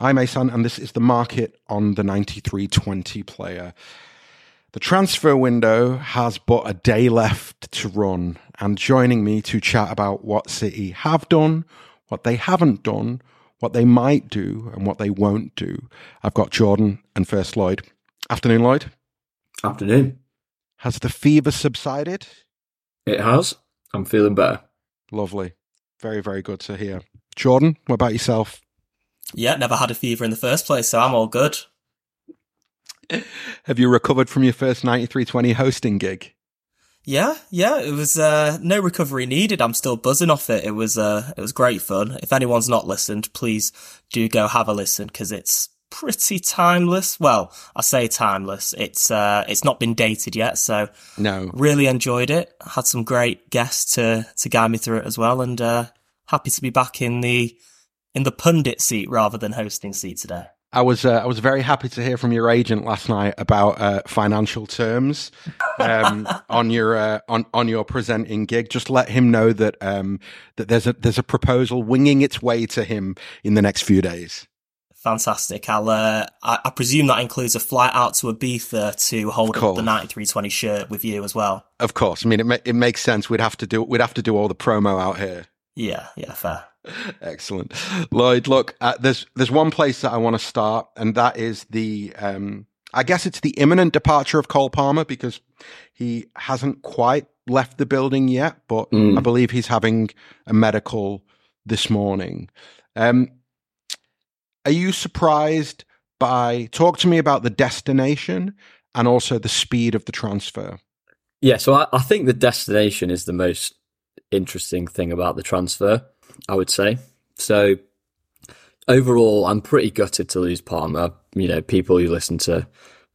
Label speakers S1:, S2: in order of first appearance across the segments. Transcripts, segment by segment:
S1: I'm Ahsan, and this is the market on the 9320 player. The transfer window has but a day left to run, and joining me to chat about what City have done, what they haven't done, what they might do, and what they won't do, I've got Jordan and First Lloyd. Afternoon, Lloyd.
S2: Afternoon.
S1: Has the fever subsided?
S2: It has. I'm feeling better.
S1: Lovely. Very, very good to hear. Jordan, what about yourself?
S3: Yeah, never had a fever in the first place, so I'm all good.
S1: Have you recovered from your first 9320 hosting gig?
S3: Yeah, yeah, it was uh, no recovery needed. I'm still buzzing off it. It was uh, it was great fun. If anyone's not listened, please do go have a listen because it's pretty timeless. Well, I say timeless. It's uh, it's not been dated yet, so
S1: no.
S3: Really enjoyed it. Had some great guests to to guide me through it as well, and uh, happy to be back in the in the pundit seat rather than hosting seat today.
S1: I was uh, I was very happy to hear from your agent last night about uh, financial terms um, on your uh, on on your presenting gig. Just let him know that um, that there's a there's a proposal winging its way to him in the next few days.
S3: Fantastic. I'll uh, I, I, presume that includes a flight out to Ibiza to hold up the 9320 shirt with you as well.
S1: Of course. I mean, it ma- it makes sense. We'd have to do we'd have to do all the promo out here.
S3: Yeah, yeah, fair.
S1: Excellent, Lloyd. Look, uh, there's there's one place that I want to start, and that is the um, I guess it's the imminent departure of Cole Palmer because he hasn't quite left the building yet, but mm. I believe he's having a medical this morning. Um, are you surprised by? Talk to me about the destination and also the speed of the transfer.
S2: Yeah, so I, I think the destination is the most interesting thing about the transfer, I would say. So overall, I'm pretty gutted to lose Palmer. You know, people who listen to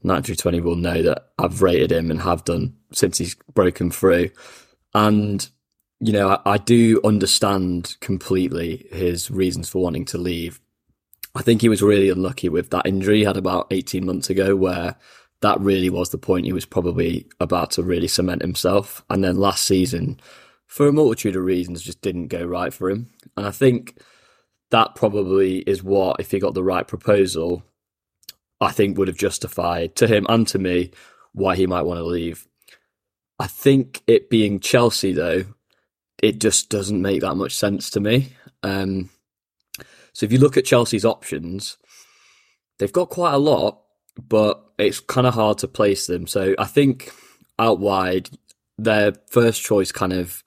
S2: 9320 will know that I've rated him and have done since he's broken through. And, you know, I, I do understand completely his reasons for wanting to leave. I think he was really unlucky with that injury he had about 18 months ago, where that really was the point he was probably about to really cement himself. And then last season, for a multitude of reasons, just didn't go right for him. And I think that probably is what, if he got the right proposal, I think would have justified to him and to me why he might want to leave. I think it being Chelsea, though, it just doesn't make that much sense to me. Um, so if you look at Chelsea's options, they've got quite a lot, but it's kind of hard to place them. So I think out wide, their first choice kind of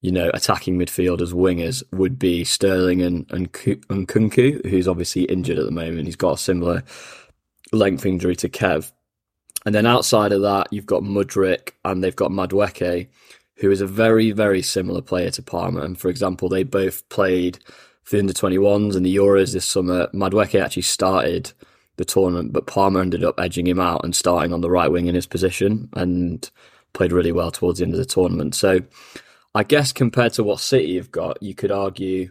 S2: you know, attacking midfielders, wingers would be Sterling and and, and Nkunku, who's obviously injured at the moment. He's got a similar length injury to Kev. And then outside of that, you've got Mudryk and they've got Madueke, who is a very, very similar player to Palmer. And for example, they both played for the under 21s and the Euros this summer. Madueke actually started the tournament, but Palmer ended up edging him out and starting on the right wing in his position and played really well towards the end of the tournament. So I guess compared to what City have got, you could argue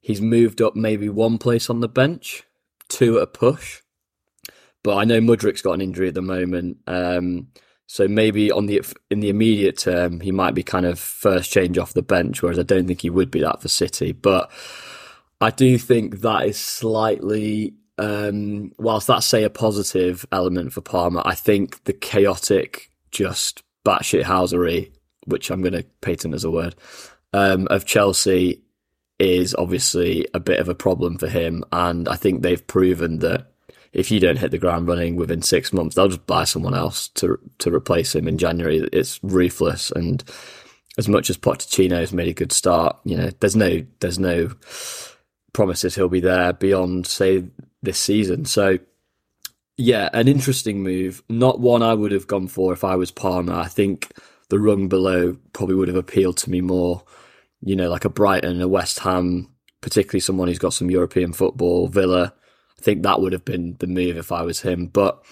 S2: he's moved up maybe one place on the bench, two at a push. But I know Mudryk's got an injury at the moment, um, so maybe on the in the immediate term he might be kind of first change off the bench, whereas I don't think he would be that for City. But I do think that is slightly, um, whilst that's say a positive element for Palmer, I think the chaotic, just batshit housery which I'm going to patent as a word, um, of Chelsea is obviously a bit of a problem for him. And I think they've proven that if you don't hit the ground running within six months, they'll just buy someone else to to replace him in January. It's ruthless. And as much as Pochettino has made a good start, you know, there's no there's no promises he'll be there beyond say this season. So yeah, an interesting move. Not one I would have gone for if I was Palmer. I think the rung below probably would have appealed to me more. You know, like a Brighton, a West Ham, particularly someone who's got some European football, Villa. I think that would have been the move if I was him. But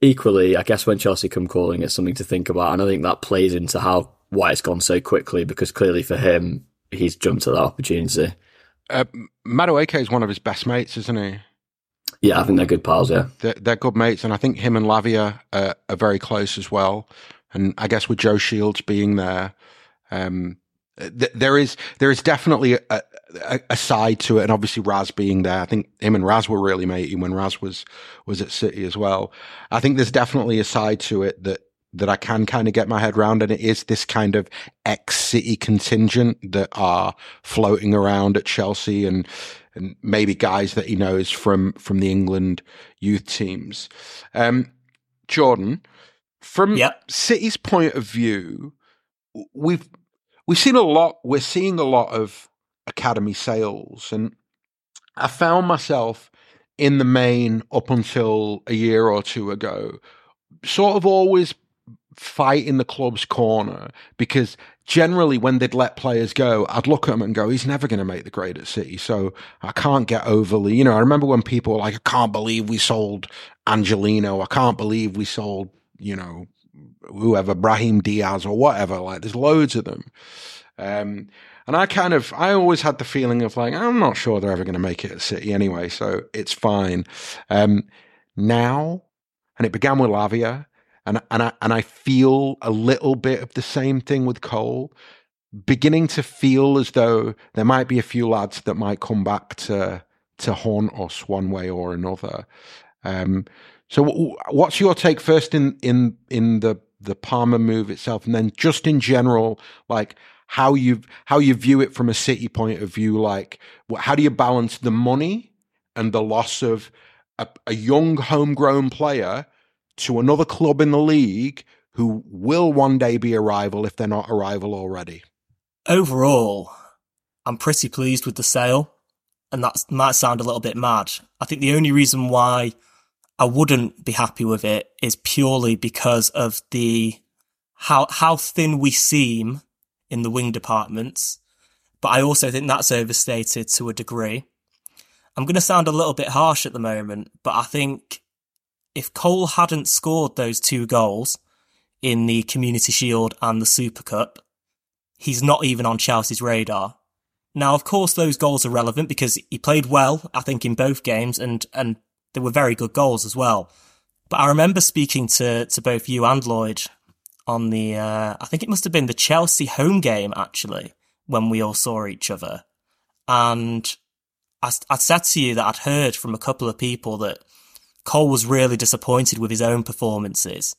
S2: equally, I guess when Chelsea come calling, it's something to think about. And I think that plays into how why it's gone so quickly because clearly for him, he's jumped at that opportunity.
S1: Uh, Madueke is one of his best mates, isn't he?
S2: Yeah, I think they're good pals. Yeah,
S1: they're, they're good mates, and I think him and Lavia are, are very close as well. And I guess with Joe Shields being there, um, there is there is definitely a, a, a, side to it, and obviously Raz being there, I think him and Raz were really matey when Raz was was at City as well. I think there's definitely a side to it that that I can kind of get my head around, and it is this kind of ex City contingent that are floating around at Chelsea, and and maybe guys that he knows from from the England youth teams. Um, Jordan, from
S3: yep.
S1: City's point of view, we've we've seen a lot. We're seeing a lot of academy sales, and I found myself in the main up until a year or two ago, sort of always fighting the club's corner because generally when they'd let players go, I'd look at them and go, he's never going to make the grade at City. So I can't get overly, you know, I remember when people were like, I can't believe we sold Angelino. I can't believe we sold, you know, whoever, Brahim Diaz or whatever. Like there's loads of them. Um, and I kind of, I always had the feeling of like, I'm not sure they're ever going to make it at City anyway, so it's fine. Um, now, and it began with Lavia, and and I and I feel a little bit of the same thing with Cole, beginning to feel as though there might be a few lads that might come back to to haunt us one way or another. Um, so, what's your take first in in in the the Palmer move itself, and then just in general, like how you how you view it from a city point of view? Like, how do you balance the money and the loss of a, a young homegrown player to another club in the league who will one day be a rival if they're not a rival already?
S3: Overall, I'm pretty pleased with the sale, and that might sound a little bit mad. I think the only reason why I wouldn't be happy with it is purely because of the how how thin we seem in the wing departments. But I also think that's overstated to a degree. I'm going to sound a little bit harsh at the moment, but I think if Cole hadn't scored those two goals in the Community Shield and the Super Cup, he's not even on Chelsea's radar. Now, of course, those goals are relevant because he played well, I think, in both games, and and they were very good goals as well. But I remember speaking to, to both you and Lloyd on the, uh, I think it must have been the Chelsea home game actually, when we all saw each other. And I, I said to you that I'd heard from a couple of people that Cole was really disappointed with his own performances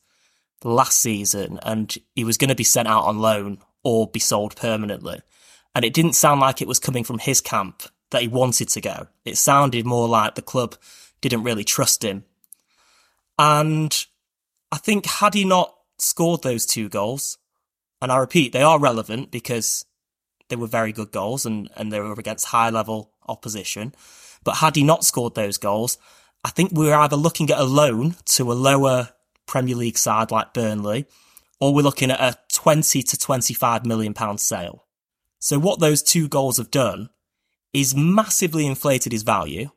S3: last season and he was going to be sent out on loan or be sold permanently. And it didn't sound like it was coming from his camp that he wanted to go. It sounded more like the club didn't really trust him. And I think had he not scored those two goals, and I repeat, they are relevant because they were very good goals and, and they were against high level opposition. But had he not scored those goals, I think we are either looking at a loan to a lower Premier League side like Burnley, or we're looking at a 20 to 25 million pound sale. So what those two goals have done is massively inflated his value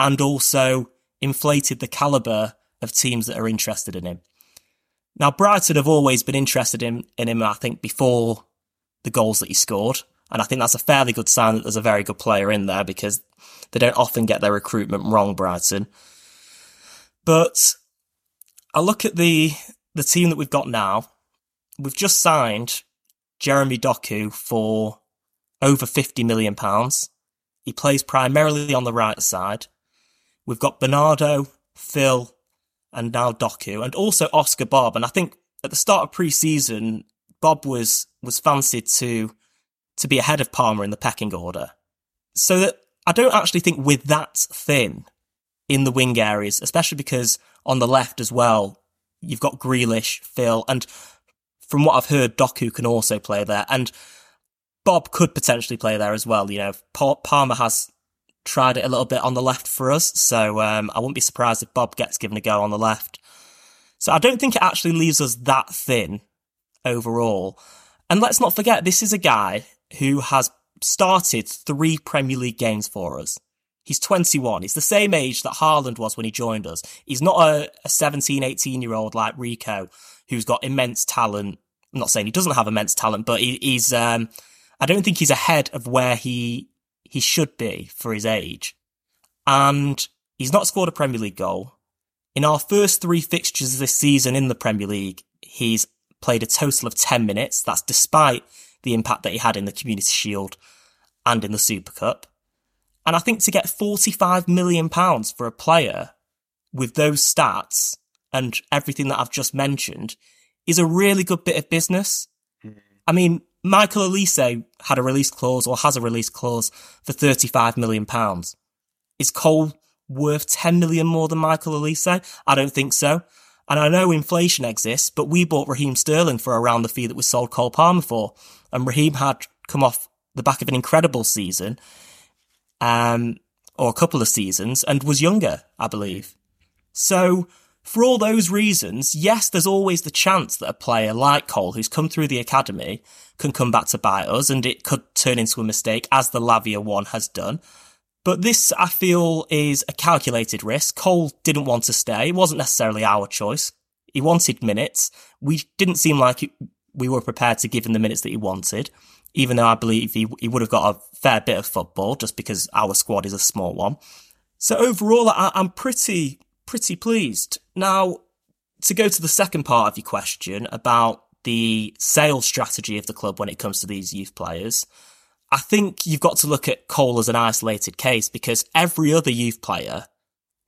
S3: and also inflated the caliber of teams that are interested in him. Now, Brighton have always been interested in, in him, I think, before the goals that he scored. And I think that's a fairly good sign that there's a very good player in there because they don't often get their recruitment wrong, Brighton. But I look at the, the team that we've got now. We've just signed Jeremy Doku for over 50 million pounds. He plays primarily on the right side. We've got Bernardo, Phil, and now Doku, and also Oscar Bobb. And I think at the start of pre-season, Bobb was was fancied to to be ahead of Palmer in the pecking order. So that I don't actually think we're that thin in the wing areas, especially because on the left as well, you've got Grealish, Phil, and from what I've heard, Doku can also play there, and Bobb could potentially play there as well. You know, Palmer has tried it a little bit on the left for us. So um, I wouldn't be surprised if Bobb gets given a go on the left. So I don't think it actually leaves us that thin overall. And let's not forget, this is a guy who has started three Premier League games for us. He's 21. He's the same age that Haaland was when he joined us. He's not a, a 17, 18 year old like Rico who's got immense talent. I'm not saying he doesn't have immense talent, but he, he's, um, I don't think he's ahead of where he he should be for his age. And he's not scored a Premier League goal. In our first three fixtures this season in the Premier League, he's played a total of 10 minutes. That's despite the impact that he had in the Community Shield and in the Super Cup. And I think to get £45 million for a player with those stats and everything that I've just mentioned is a really good bit of business. Mm. I mean, Michael Olise had a release clause or has a release clause for £35 million. Is Cole worth 10 million more than Michael Olise? I don't think so. And I know inflation exists, but we bought Raheem Sterling for around the fee that we sold Cole Palmer for. And Raheem had come off the back of an incredible season, um, or a couple of seasons, and was younger, I believe. So, for all those reasons, yes, there's always the chance that a player like Cole, who's come through the academy, can come back to bite us, and it could turn into a mistake, as the Lavia one has done. But this, I feel, is a calculated risk. Cole didn't want to stay. It wasn't necessarily our choice. He wanted minutes. We didn't seem like we were prepared to give him the minutes that he wanted, even though I believe he, he would have got a fair bit of football just because our squad is a small one. So overall, I, I'm pretty, pretty pleased. Now, to go to the second part of your question about the sales strategy of the club when it comes to these youth players, I think you've got to look at Cole as an isolated case because every other youth player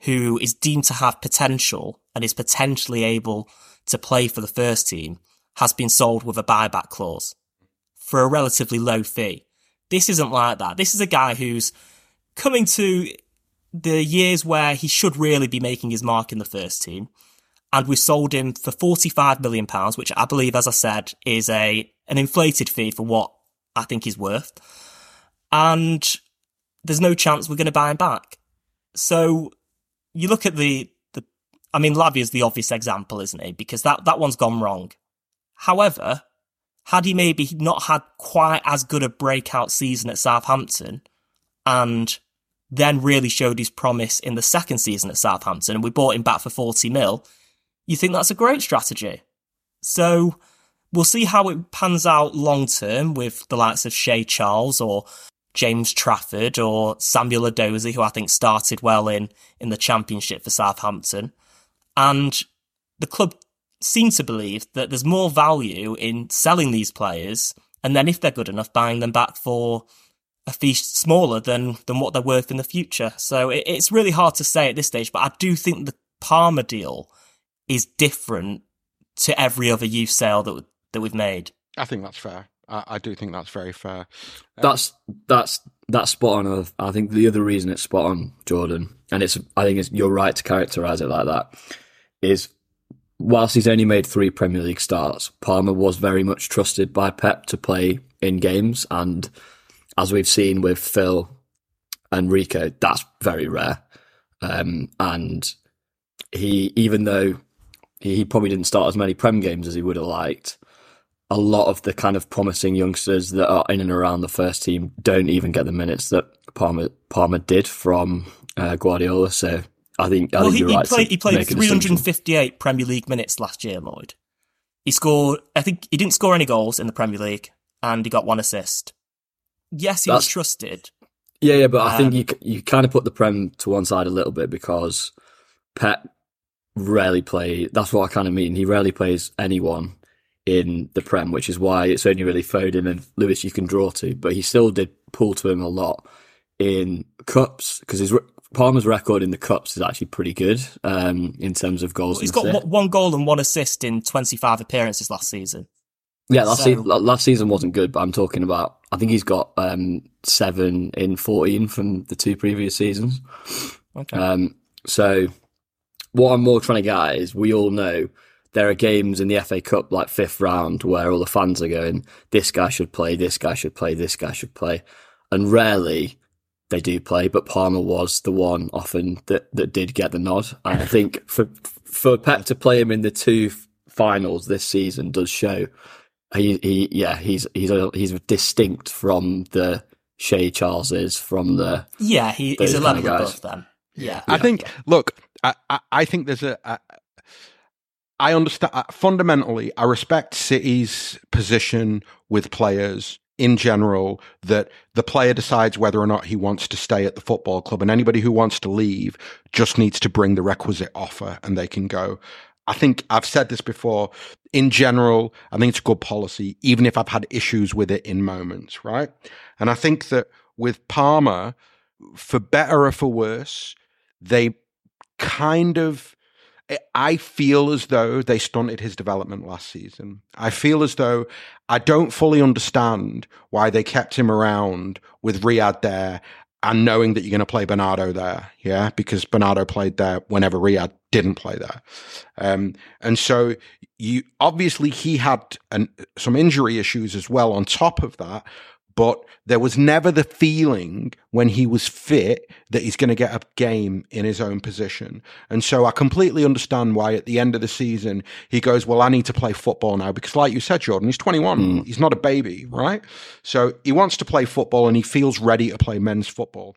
S3: who is deemed to have potential and is potentially able to play for the first team has been sold with a buyback clause for a relatively low fee. This isn't like that. This is a guy who's coming to the years where he should really be making his mark in the first team. And we sold him for £45 million, which I believe, as I said, is a, an inflated fee for what I think he's worth. And there's no chance we're going to buy him back. So you look at the, the, I mean, Lavia is the obvious example, isn't he? Because that, that one's gone wrong. However, had he maybe not had quite as good a breakout season at Southampton and then really showed his promise in the second season at Southampton and we bought him back for 40 mil, you think that's a great strategy. So we'll see how it pans out long term with the likes of Shea Charles or James Trafford or Samuel Edozie, who I think started well in, in the championship for Southampton. And the club seem to believe that there's more value in selling these players and then if they're good enough, buying them back for a fee smaller than, than what they're worth in the future. So it, it's really hard to say at this stage, but I do think the Palmer deal is different to every other youth sale that that we've made.
S1: I think that's fair. I, I do think that's very fair. Um,
S2: that's that's that's spot on. I think the other reason it's spot on, Jordan, and it's I think it's, you're right to characterize it like that, is whilst he's only made three Premier League starts, Palmer was very much trusted by Pep to play in games, and as we've seen with Phil and Rico, that's very rare. Um, and he, even though he probably didn't start as many Prem games as he would have liked, a lot of the kind of promising youngsters that are in and around the first team don't even get the minutes that Palmer Palmer did from uh, Guardiola. So I think, I
S3: well,
S2: think
S3: he,
S2: he, right
S3: played, he played 358 Premier League minutes last year, Lloyd. He scored. I think he didn't score any goals in the Premier League, and he got one assist. Yes, he That's, was trusted.
S2: Yeah, yeah, but um, I think um, you you kind of put the Prem to one side a little bit because Pep rarely play. That's what I kind of mean. He rarely plays anyone in the Prem, which is why it's only really Foden and Lewis you can draw to. But he still did pull to him a lot in cups because his Palmer's record in the cups is actually pretty good um, in terms of goals.
S3: Well, he's got one goal and one assist in 25 appearances last season.
S2: Yeah, last, so... season, last season wasn't good, but I'm talking about. I think he's got um, seven in 14 from the two previous seasons. Okay. Um, so what I'm more trying to get at is we all know there are games in the FA Cup, like fifth round, where all the fans are going, this guy should play, this guy should play, this guy should play. And rarely they do play, but Palmer was the one often that, that did get the nod. And I think for, for Pep to play him in the two finals this season does show he, he yeah, he's, he's, a, he's distinct from the Shea Charleses, from the.
S3: Yeah, he, he's a level above them. Yeah.
S1: I think, look, I, I, I think there's a, a I understand uh, fundamentally. I respect City's position with players in general that the player decides whether or not he wants to stay at the football club, and anybody who wants to leave just needs to bring the requisite offer and they can go. I think I've said this before. In general, I think it's good policy, even if I've had issues with it in moments, right? And I think that with Palmer, for better or for worse, they kind of I feel as though they stunted his development last season. I feel as though I don't fully understand why they kept him around with Riyad there and knowing that you're going to play Bernardo there. Yeah. Because Bernardo played there whenever Riyad didn't play there. Um, and so you obviously he had an, some injury issues as well on top of that but there was never the feeling when he was fit that he's going to get a game in his own position. And so I completely understand why at the end of the season he goes, well, I need to play football now because like you said, Jordan, he's 21. Mm. He's not a baby, right? So he wants to play football and he feels ready to play men's football.